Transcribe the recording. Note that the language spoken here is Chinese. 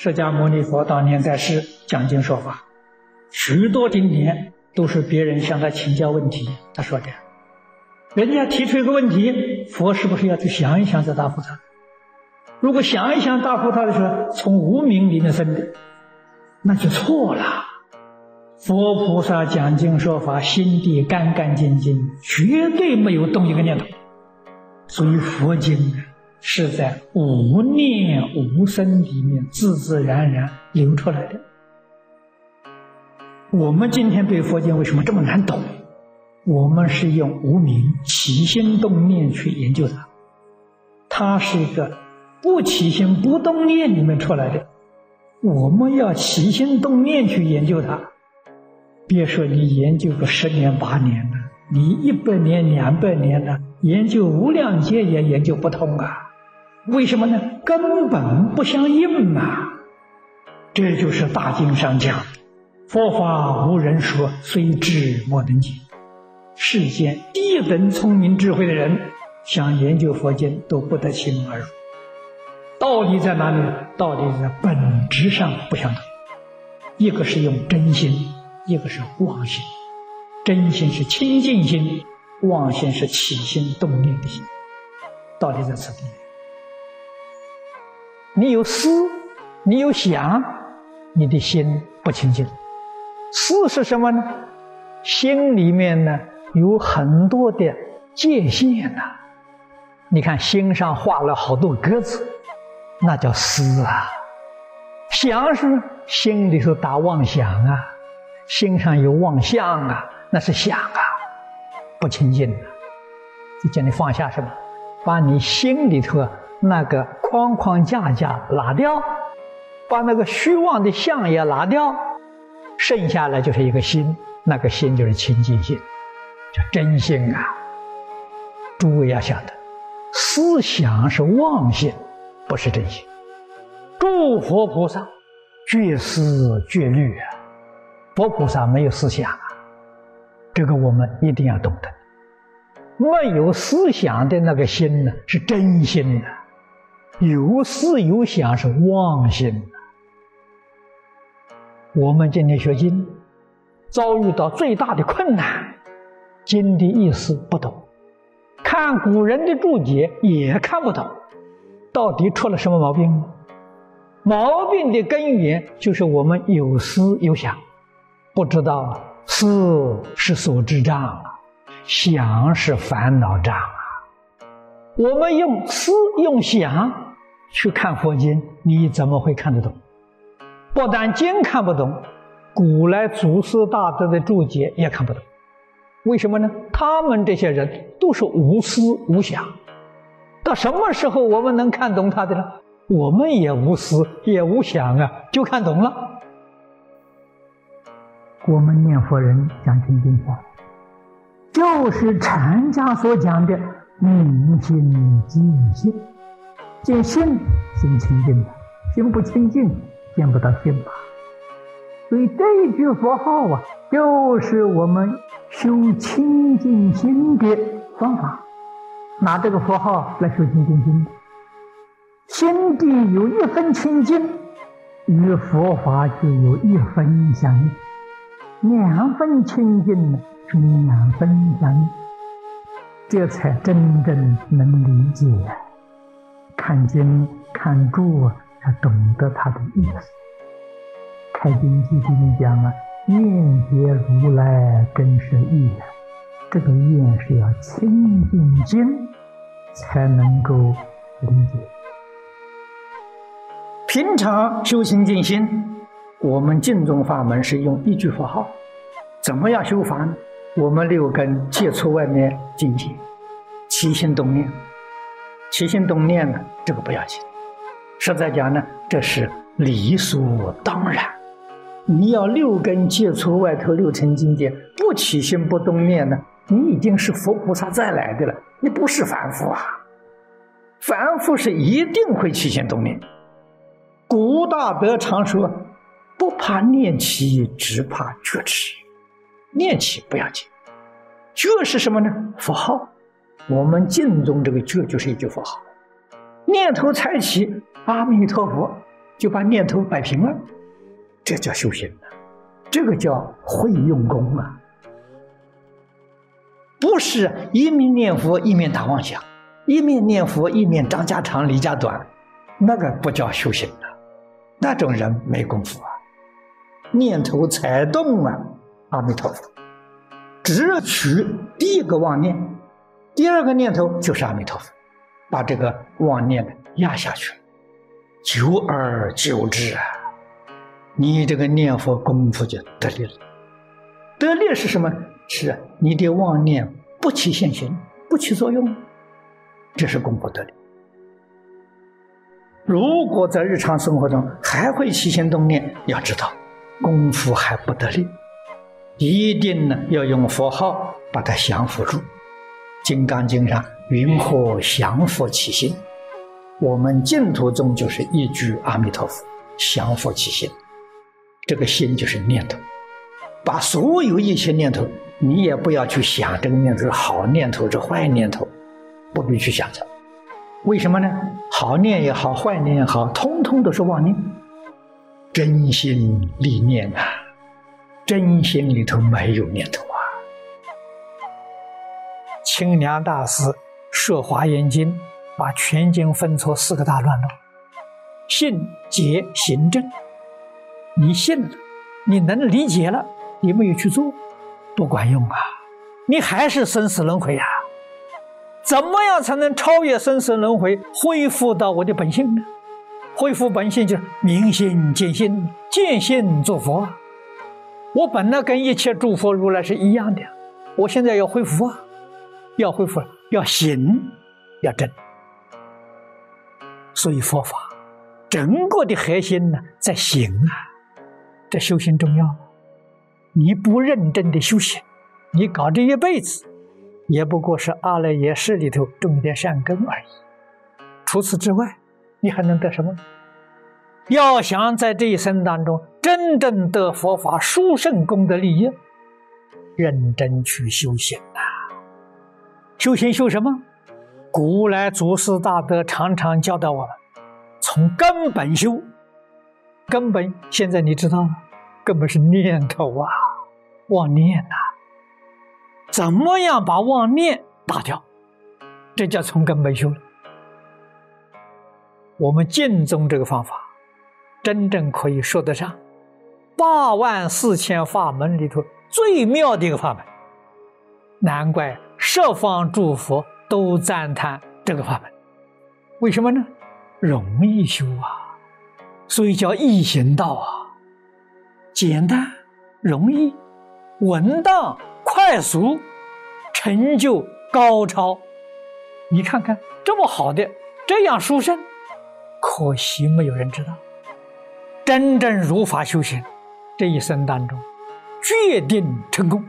释迦牟尼佛当年在世讲经说法，许多经典都是别人向他请教问题，他说的。人家提出一个问题，佛是不是要去想一想再答复他？如果想一想答复他的时候，从无名里面生的，那就错了。佛菩萨讲经说法，心地干干净净，绝对没有动一个念头。所以佛经是在无念无生里面自自然然流出来的。我们今天对佛经为什么这么难懂？我们是用无名起心动念去研究它，它是一个不起心不动念里面出来的。我们要起心动念去研究它，别说你研究个十年八年了，你一百年两百年了，研究无量劫也研究不通啊！为什么呢？根本不相应啊！这就是大经上讲：“佛法无人说，虽智莫能解。”世间低等聪明智慧的人，想研究佛经都不得其门而入。道理在哪里？道理在本质上不相同。一个是用真心，一个是妄心。真心是清净心，妄心是起心动念的心。道理在此地。你有思，你有想，你的心不清净。思是什么呢？心里面呢？有很多的界限呐，你看心上画了好多格子，那叫思啊；想是心里头打妄想啊，心上有妄想啊，那是想啊，不清净的。就叫你放下什么，把你心里头那个框框架架拿掉，把那个虚妄的相也拿掉，剩下来就是一个心，那个心就是清净心。叫真心啊！诸位要晓得，思想是妄心，不是真心。诸佛菩萨绝思绝虑啊！佛菩萨没有思想啊，这个我们一定要懂得。没有思想的那个心呢，是真心的；有思有想是妄心。我们今天学经，遭遇到最大的困难。经的意思不懂，看古人的注解也看不懂，到底出了什么毛病？毛病的根源就是我们有思有想，不知道思是所知障啊，想是烦恼障啊。我们用思用想去看佛经，你怎么会看得懂？不但经看不懂，古来祖师大德的注解也看不懂。为什么呢？他们这些人都是无思无想，到什么时候我们能看懂他的呢？我们也无思也无想啊，就看懂了。我们念佛人讲清净法，就是禅家所讲的明心见性，见性心清净的，心不清净见不到性法。所以这一句佛号啊，就是我们修清净心的方法。拿这个佛号来修清净心，心地有一分清净，与佛法就有一分相应；两分清净呢，是两分相应。这才真正能理解，看经看住才懂得他的意思。开经记里面讲啊，愿解如来真实义啊，这个愿是要清净经才能够理解。平常修行静心，我们净宗法门是用一句佛号，怎么样修法呢？我们六根接触外面境界，起心动念，起心动念呢，这个不要紧。实在讲呢，这是理所当然。你要六根接触外头六尘境界，不起心不动念呢？你已经是佛菩萨再来的了，你不是凡夫啊！凡夫是一定会起心动念。古大德常说：“不怕念起，只怕觉迟。”念起不要紧，觉是什么呢？符号。我们净宗这个觉就是一句佛号，念头才起，阿弥陀佛。就把念头摆平了，这叫修行啊，这个叫会用功啊，不是一面念佛一面打妄想，一面念佛一面张家长李家短，那个不叫修行啊，那种人没功夫啊，念头才动啊，阿弥陀佛，只取第一个妄念，第二个念头就是阿弥陀佛，把这个妄念压下去。久而久之啊，你这个念佛功夫就得力了。得力是什么？是你的妄念不起现行，不起作用，这是功夫得力。如果在日常生活中还会起心动念，要知道功夫还不得力，一定呢要用佛号把它降服住。《金刚经》上云何降伏其心？我们净土宗就是一句阿弥陀佛，降伏其心，这个心就是念头，把所有一切念头，你也不要去想这个念头是好念头是坏念头，不必去想它。为什么呢？好念也好，坏念也好，通通都是妄念。真心立念啊，真心里头没有念头。清凉大师设《华严经》。把全经分出四个大段落：信、解、行、证。你信了，你能理解了，你没有去做，不管用啊！你还是生死轮回呀！怎么样才能超越生死轮回，恢复到我的本性呢？恢复本性就是明心见性，见性做佛。我本来跟一切诸佛如来是一样的，我现在要恢复啊！要恢复，要行，要正。所以佛法整个的核心呢，在行啊，这修行重要。你不认真的修行，你搞这一辈子，也不过是阿赖耶识里头种点善根而已。除此之外，你还能得什么？要想在这一生当中真正得佛法殊胜功德利益，认真去修行！修行修什么？古来祖师大德常常教导我们，从根本修。根本现在你知道了，根本是念头啊，妄念呐。怎么样把妄念打掉？这叫从根本修。我们净宗这个方法，真正可以说得上八万四千法门里头最妙的一个法门。难怪十方诸佛。都赞叹这个法门，为什么呢？容易修啊，所以叫易行道啊，简单、容易、稳当、快速，成就高超。你看看这么好的，这样殊胜，可惜没有人知道。真正如法修行，这一生当中，决定成功。